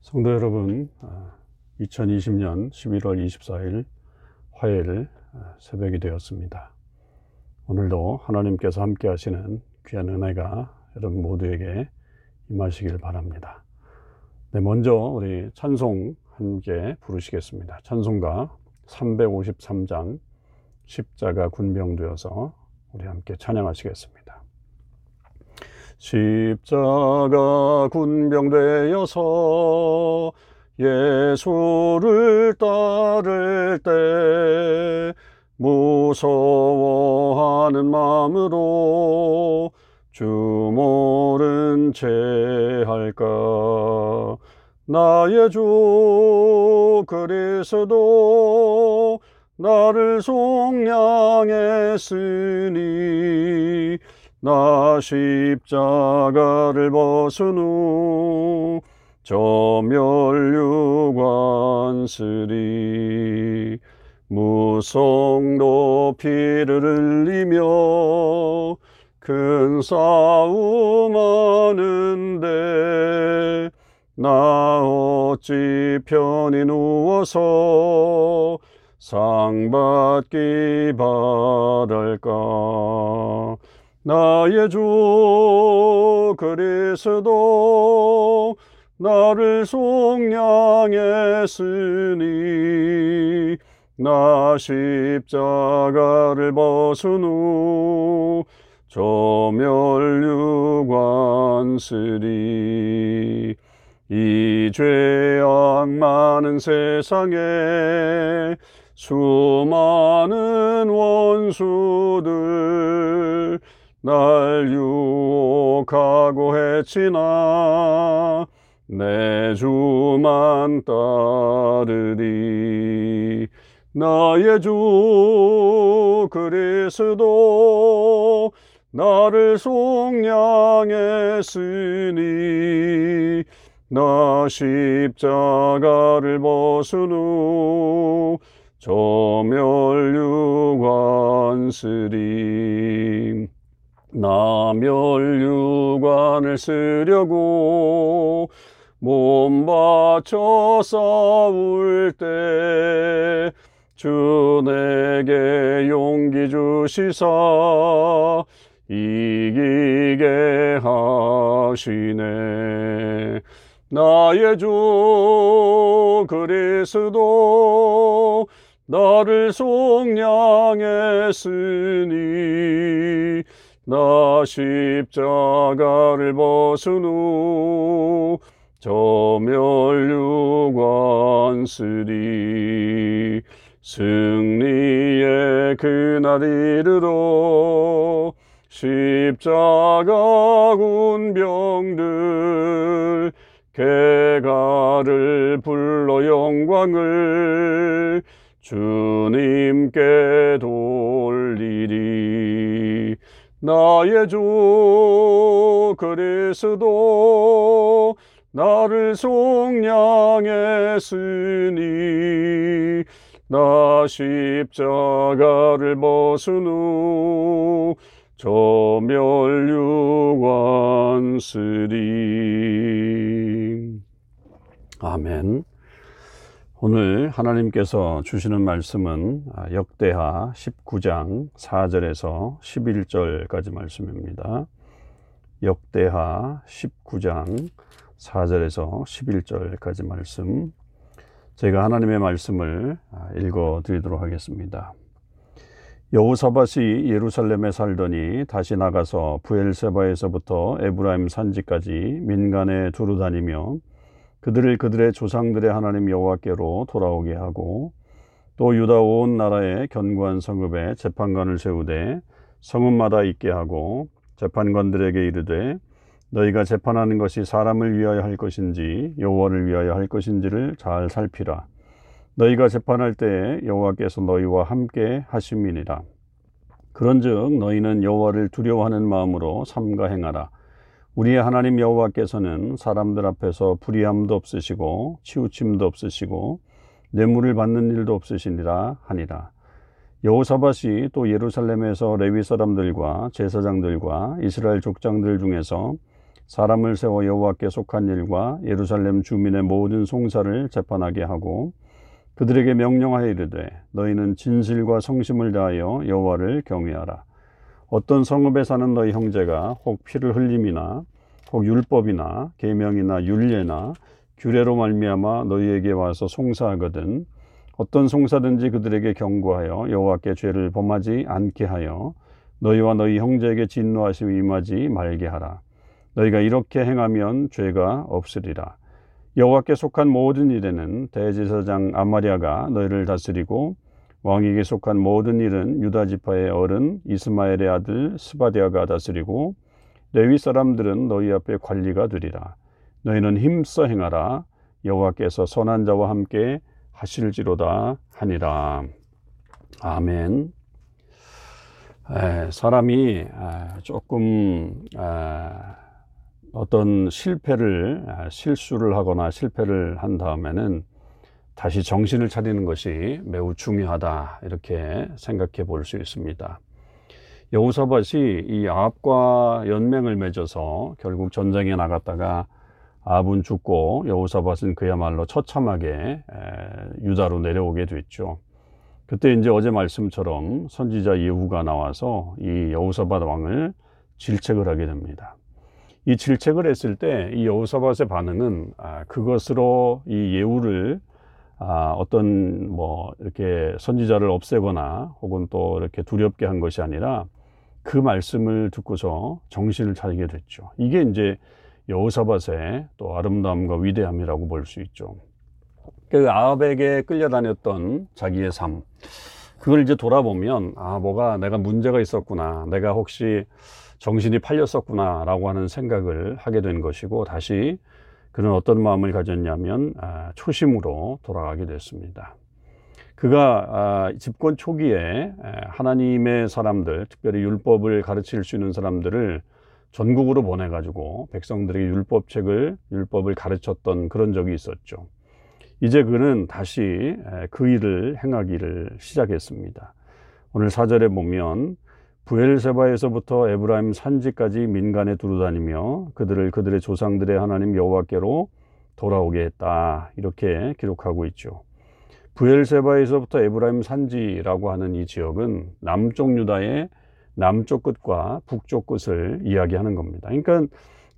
성도 여러분, 2020년 11월 24일 화요일 아, 새벽이 되었습니다. 오늘도 하나님께서 함께 하시는 귀한 은혜가 여러분 모두에게 임하시길 바랍니다. 네, 먼저 우리 찬송 함께 부르시겠습니다. 찬송가 353장 십자가 군병되어서 우리 함께 찬양하시겠습니다. 십자가 군병되어서 예수를 따를 때 무서워하는 마음으로 주 모른 채 할까? 나의 주 그리스도 나를 속량했으니 나 십자가를 벗은 후 저 면류관 쓰리 뭇 성도 피를 흘리며 큰 싸움 하는데 나 어찌 편히 누워서 상 받기 바랄까 나의 주 그리스도 나를 속량했으니 나 십자가를 벗은 후 저 면류관 쓰리. 이 죄악 많은 세상에 수많은 원수들 날 유혹하고 해치나 내 주만 따르리. 나의 주 그리스도 나를 속량했으니 나 십자가를 벗은 후 저멸류관 쓰리 나 멸류관을 쓰려고 몸 바쳐 싸울 때 주 내게 용기 주시사 이기게 하시네. 나의 주 그리스도 나를 속량했으니 나 십자가를 벗은 후 저 면류관 쓰리. 승리의 그날 이르러 십자가 군병들 개가를 불러 영광을 주님께 돌리리 나의 주 그리스도 나를 속량했으니 나 십자가를 벗은 후 저멸류관 쓰리. 아멘 오늘 하나님께서 주시는 말씀은 역대하 19장 4절에서 11절까지 말씀입니다. 역대하 19장 4절에서 11절까지 말씀. 제가 하나님의 말씀을 읽어 드리도록 하겠습니다. 여호사밧이 예루살렘에 살더니 다시 나가서 부엘세바에서부터 에브라임 산지까지 민간에 두루 다니며 그들을 그들의 조상들의 하나님 여호와께로 돌아오게 하고 또 유다 온 나라의 견고한 성읍에 재판관을 세우되 성읍마다 있게 하고 재판관들에게 이르되 너희가 재판하는 것이 사람을 위하여 할 것인지 여호와를 위하여 할 것인지를 잘 살피라. 너희가 재판할 때 여호와께서 너희와 함께 하심이니라. 그런즉 너희는 여호와를 두려워하는 마음으로 삼가 행하라 우리의 하나님 여호와께서는 사람들 앞에서 불의함도 없으시고 치우침도 없으시고 뇌물을 받는 일도 없으시니라 하니라. 여호사밧이 또 예루살렘에서 레위 사람들과 제사장들과 이스라엘 족장들 중에서 사람을 세워 여호와께 속한 일과 예루살렘 주민의 모든 송사를 재판하게 하고 그들에게 명령하여 이르되 너희는 진실과 성심을 다하여 여호와를 경외하라. 어떤 성읍에 사는 너희 형제가 혹 피를 흘림이나 혹 율법이나 계명이나 율례나 규례로 말미암아 너희에게 와서 송사하거든 어떤 송사든지 그들에게 경고하여 여호와께 죄를 범하지 않게 하여 너희와 너희 형제에게 진노하심이 임하지 말게 하라. 너희가 이렇게 행하면 죄가 없으리라. 여호와께 속한 모든 일에는 대제사장 아마리아가 너희를 다스리고 왕에게 속한 모든 일은 유다 지파의 어른 이스마엘의 아들 스바디아가 다스리고 레위 사람들은 너희 앞에 관리가 되리라. 너희는 힘써 행하라. 여호와께서 선한 자와 함께 하실지로다 하니라. 아멘. 에, 사람이 에, 조금 에, 어떤 실패를 실수를 하거나 실패를 한 다음에는 다시 정신을 차리는 것이 매우 중요하다 이렇게 생각해 볼 수 있습니다. 여우사밧이 이 아합과 연맹을 맺어서 결국 전쟁에 나갔다가 아합은 죽고 여우사밧은 그야말로 처참하게 유다로 내려오게 됐죠. 그때 이제 어제 말씀처럼 선지자 예후가 나와서 이 여우사밧 왕을 질책을 하게 됩니다. 이 질책을 했을 때 이 여호사밧의 반응은 아, 그것으로 이 예우를 아, 어떤 뭐 이렇게 선지자를 없애거나 혹은 또 이렇게 두렵게 한 것이 아니라 그 말씀을 듣고서 정신을 차리게 됐죠. 이게 이제 여호사밧의 또 아름다움과 위대함이라고 볼 수 있죠. 그 아합에게 끌려다녔던 자기의 삶, 그걸 이제 돌아보면 아 뭐가 내가 문제가 있었구나, 내가 혹시 정신이 팔렸었구나 라고 하는 생각을 하게 된 것이고 다시 그는 어떤 마음을 가졌냐면 아, 초심으로 돌아가게 됐습니다. 그가 아, 집권 초기에 하나님의 사람들, 특별히 율법을 가르칠 수 있는 사람들을 전국으로 보내가지고 백성들에게 율법책을, 율법을 가르쳤던 그런 적이 있었죠. 이제 그는 다시 그 일을 행하기를 시작했습니다. 오늘 사절에 보면 부엘세바에서부터 에브라임 산지까지 민간에 두루다니며 그들을 그들의 조상들의 하나님 여호와께로 돌아오게 했다. 이렇게 기록하고 있죠. 부엘세바에서부터 에브라임 산지라고 하는 이 지역은 남쪽 유다의 남쪽 끝과 북쪽 끝을 이야기하는 겁니다. 그러니까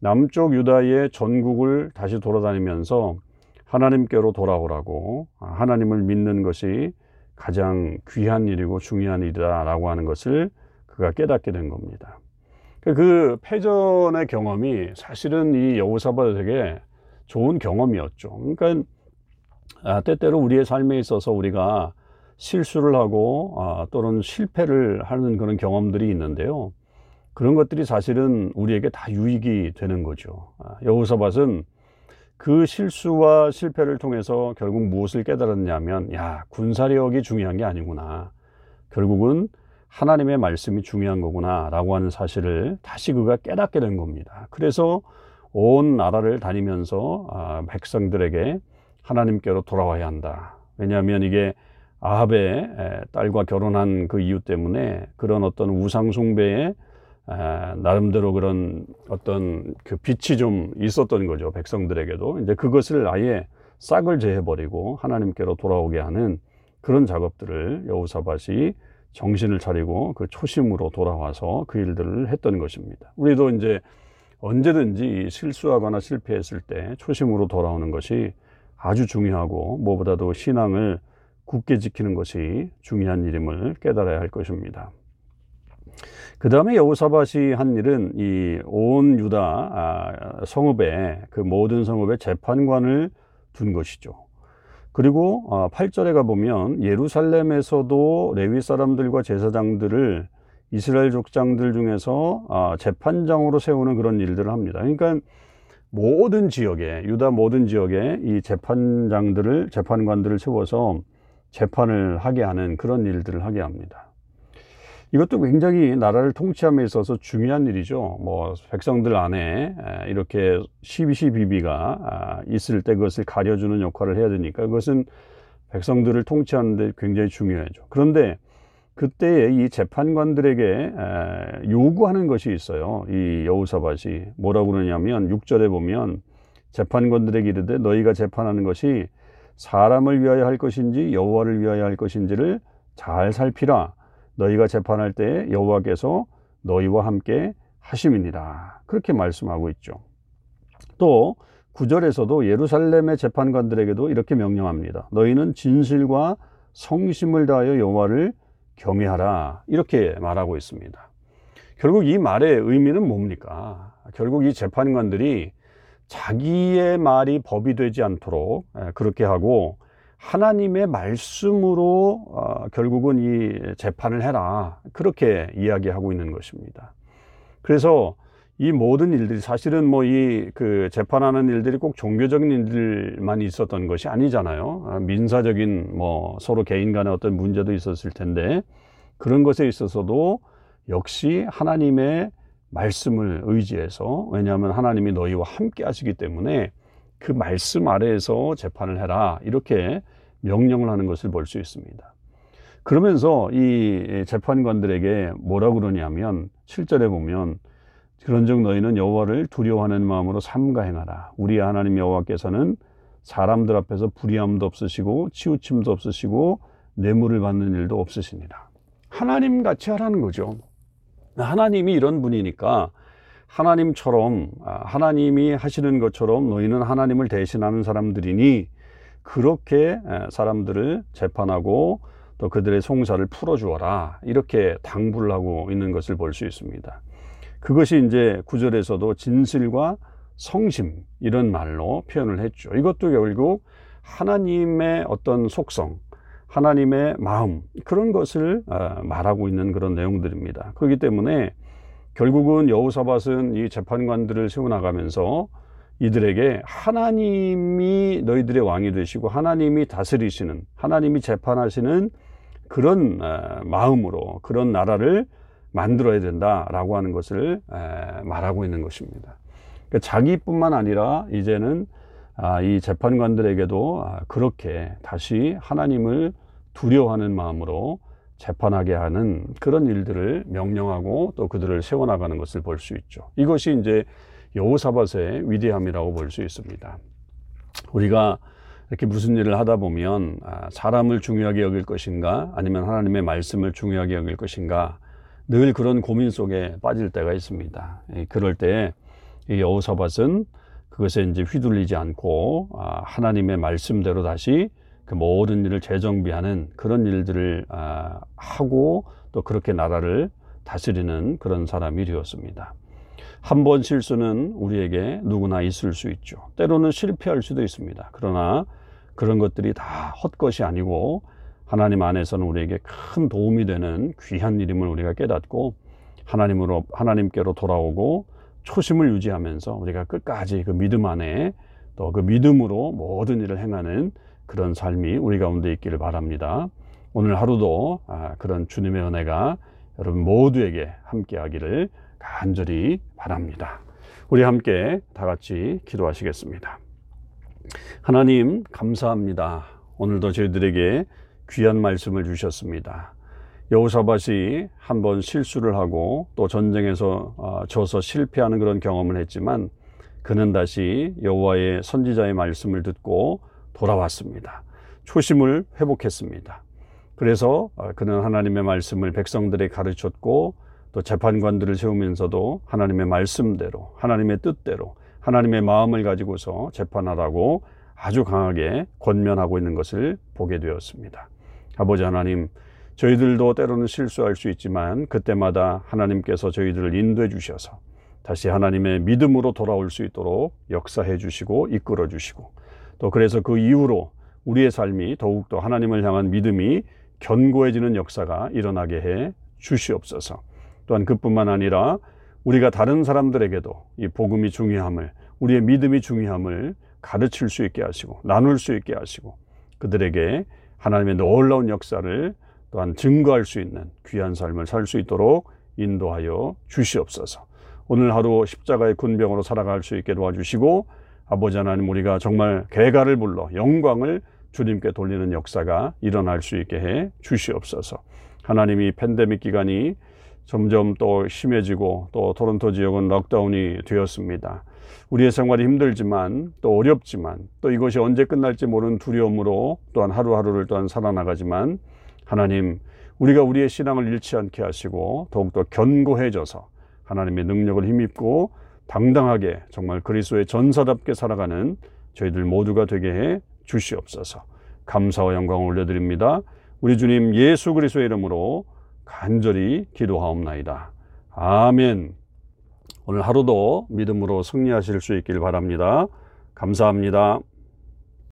남쪽 유다의 전국을 다시 돌아다니면서 하나님께로 돌아오라고 하나님을 믿는 것이 가장 귀한 일이고 중요한 일이다라고 하는 것을 그가 깨닫게 된 겁니다. 그, 그 패전의 경험이 사실은 이 여호사밧에게 좋은 경험이었죠. 그러니까 아, 때때로 우리의 삶에 있어서 우리가 실수를 하고 아, 또는 실패를 하는 그런 경험들이 있는데요. 그런 것들이 사실은 우리에게 다 유익이 되는 거죠. 아, 여호사밧은 그 실수와 실패를 통해서 결국 무엇을 깨달았냐면, 야, 군사력이 중요한 게 아니구나. 결국은 하나님의 말씀이 중요한 거구나 라고 하는 사실을 다시 그가 깨닫게 된 겁니다. 그래서 온 나라를 다니면서 아, 백성들에게 하나님께로 돌아와야 한다. 왜냐하면 이게 아합의 딸과 결혼한 그 이유 때문에 그런 어떤 우상숭배에 나름대로 그런 어떤 그 빛이 좀 있었던 거죠. 백성들에게도. 이제 그것을 아예 싹을 제해버리고 하나님께로 돌아오게 하는 그런 작업들을 여우사밭이 정신을 차리고 그 초심으로 돌아와서 그 일들을 했던 것입니다. 우리도 이제 언제든지 실수하거나 실패했을 때 초심으로 돌아오는 것이 아주 중요하고 무엇보다도 신앙을 굳게 지키는 것이 중요한 일임을 깨달아야 할 것입니다. 그 다음에 여호사밭이 한 일은 이 온 유다 아, 성읍에 그 모든 성읍에 재판관을 둔 것이죠. 그리고 8절에 어, 가보면 예루살렘에서도 레위 사람들과 제사장들을 이스라엘 족장들 중에서 아, 재판장으로 세우는 그런 일들을 합니다. 그러니까 모든 지역에 유다 모든 지역에 이 재판장들을 재판관들을 세워서 재판을 하게 하는 그런 일들을 하게 합니다. 이것도 굉장히 나라를 통치함에 있어서 중요한 일이죠. 뭐 백성들 안에 이렇게 시비시 비비가 아, 있을 때 그것을 가려주는 역할을 해야 되니까 그것은 백성들을 통치하는데 굉장히 중요하죠. 그런데 그때에 이 재판관들에게 요구하는 것이 있어요. 이 여우사밭이 뭐라고 그러냐면 6절에 보면 재판관들에게 이르되 너희가 재판하는 것이 사람을 위하여 할 것인지 여호와를 위하여 할 것인지를 잘 살피라. 너희가 재판할 때 여호와께서 너희와 함께 하심이니라. 그렇게 말씀하고 있죠. 또 9절에서도 예루살렘의 재판관들에게도 이렇게 명령합니다. 너희는 진실과 성심을 다하여 여호와를 경외하라. 이렇게 말하고 있습니다. 결국 이 말의 의미는 뭡니까? 결국 이 재판관들이 자기의 말이 법이 되지 않도록 그렇게 하고 하나님의 말씀으로 어, 결국은 이 재판을 해라. 그렇게 이야기하고 있는 것입니다. 그래서 이 모든 일들이 사실은 뭐 이 그 재판하는 일들이 꼭 종교적인 일들만 있었던 것이 아니잖아요. 아, 민사적인 뭐 서로 개인 간의 어떤 문제도 있었을 텐데 그런 것에 있어서도 역시 하나님의 말씀을 의지해서 왜냐하면 하나님이 너희와 함께 하시기 때문에 그 말씀 아래에서 재판을 해라 이렇게 명령을 하는 것을 볼 수 있습니다. 그러면서 이 재판관들에게 뭐라 그러냐면 7절에 보면 그런즉 너희는 여호와를 두려워하는 마음으로 삼가 행하라. 우리 하나님 여호와께서는 사람들 앞에서 불의함도 없으시고 치우침도 없으시고 뇌물을 받는 일도 없으시니라. 하나님 같이 하라는 거죠. 하나님이 이런 분이니까 하나님처럼 아, 하나님이 하시는 것처럼 너희는 하나님을 대신하는 사람들이니 그렇게 사람들을 재판하고 또 그들의 송사를 풀어주어라 이렇게 당부를 하고 있는 것을 볼 수 있습니다. 그것이 이제 구절에서도 진실과 성심 이런 말로 표현을 했죠. 이것도 결국 하나님의 어떤 속성, 하나님의 마음 그런 것을 어, 말하고 있는 그런 내용들입니다. 그렇기 때문에 결국은 여호사밧은 이 재판관들을 세워나가면서 이들에게 하나님이 너희들의 왕이 되시고 하나님이 다스리시는 하나님이 재판하시는 그런 어, 마음으로 그런 나라를 만들어야 된다라고 하는 것을 말하고 있는 것입니다. 그러니까 자기뿐만 아니라 이제는 아, 이 재판관들에게도 아, 그렇게 다시 하나님을 두려워하는 마음으로 재판하게 하는 그런 일들을 명령하고 또 그들을 세워나가는 것을 볼 수 있죠. 이것이 이제 여호사밧의 위대함이라고 볼 수 있습니다. 우리가 이렇게 무슨 일을 하다 보면 아, 사람을 중요하게 여길 것인가 아니면 하나님의 말씀을 중요하게 여길 것인가 늘 그런 고민 속에 빠질 때가 있습니다. 그럴 때 여호사밧은 그것에 이제 휘둘리지 않고 아, 하나님의 말씀대로 다시 그 모든 일을 재정비하는 그런 일들을 아, 하고 또 그렇게 나라를 다스리는 그런 사람이 되었습니다. 한 번 실수는 우리에게 누구나 있을 수 있죠. 때로는 실패할 수도 있습니다. 그러나 그런 것들이 다 헛것이 아니고 하나님 안에서는 우리에게 큰 도움이 되는 귀한 일임을 우리가 깨닫고 하나님으로 하나님께로 돌아오고 초심을 유지하면서 우리가 끝까지 그 믿음 안에 또 그 믿음으로 모든 일을 행하는 그런 삶이 우리 가운데 있기를 바랍니다. 오늘 하루도 아, 그런 주님의 은혜가 여러분 모두에게 함께 하기를 간절히 바랍니다. 우리 함께 다 같이 기도하시겠습니다. 하나님 감사합니다. 오늘도 저희들에게 귀한 말씀을 주셨습니다. 여호사밧이 한 번 실수를 하고 또 전쟁에서 어, 져서 실패하는 그런 경험을 했지만 그는 다시 여호와의 선지자의 말씀을 듣고 돌아왔습니다. 초심을 회복했습니다. 그래서 어, 그는 하나님의 말씀을 백성들에 가르쳤고 또 재판관들을 세우면서도 하나님의 말씀대로 하나님의 뜻대로 하나님의 마음을 가지고서 재판하라고 아주 강하게 권면하고 있는 것을 보게 되었습니다. 아버지 하나님, 저희들도 때로는 실수할 수 있지만 그때마다 하나님께서 저희들을 인도해 주셔서 다시 하나님의 믿음으로 돌아올 수 있도록 역사해 주시고 이끌어 주시고 또 그래서 그 이후로 우리의 삶이 더욱더 하나님을 향한 믿음이 견고해지는 역사가 일어나게 해 주시옵소서. 또한 그뿐만 아니라 우리가 다른 사람들에게도 이 복음이 중요함을 우리의 믿음이 중요함을 가르칠 수 있게 하시고 나눌 수 있게 하시고 그들에게 하나님의 놀라운 역사를 또한 증거할 수 있는 귀한 삶을 살 수 있도록 인도하여 주시옵소서. 오늘 하루 십자가의 군병으로 살아갈 수 있게 도와주시고 아버지 하나님 우리가 정말 개가를 불러 영광을 주님께 돌리는 역사가 일어날 수 있게 해 주시옵소서. 하나님이 팬데믹 기간이 점점 또 심해지고 또 토론토 지역은 락다운이 되었습니다. 우리의 생활이 힘들지만 또 어렵지만 또 이것이 언제 끝날지 모르는 두려움으로 또한 하루하루를 또한 살아나가지만 하나님 우리가 우리의 신앙을 잃지 않게 하시고 더욱더 견고해져서 하나님의 능력을 힘입고 당당하게 정말 그리스도의 전사답게 살아가는 저희들 모두가 되게 해 주시옵소서. 감사와 영광을 올려드립니다. 우리 주님 예수 그리스도의 이름으로 간절히 기도하옵나이다. 아멘. 오늘 하루도 믿음으로 승리하실 수 있길 바랍니다. 감사합니다.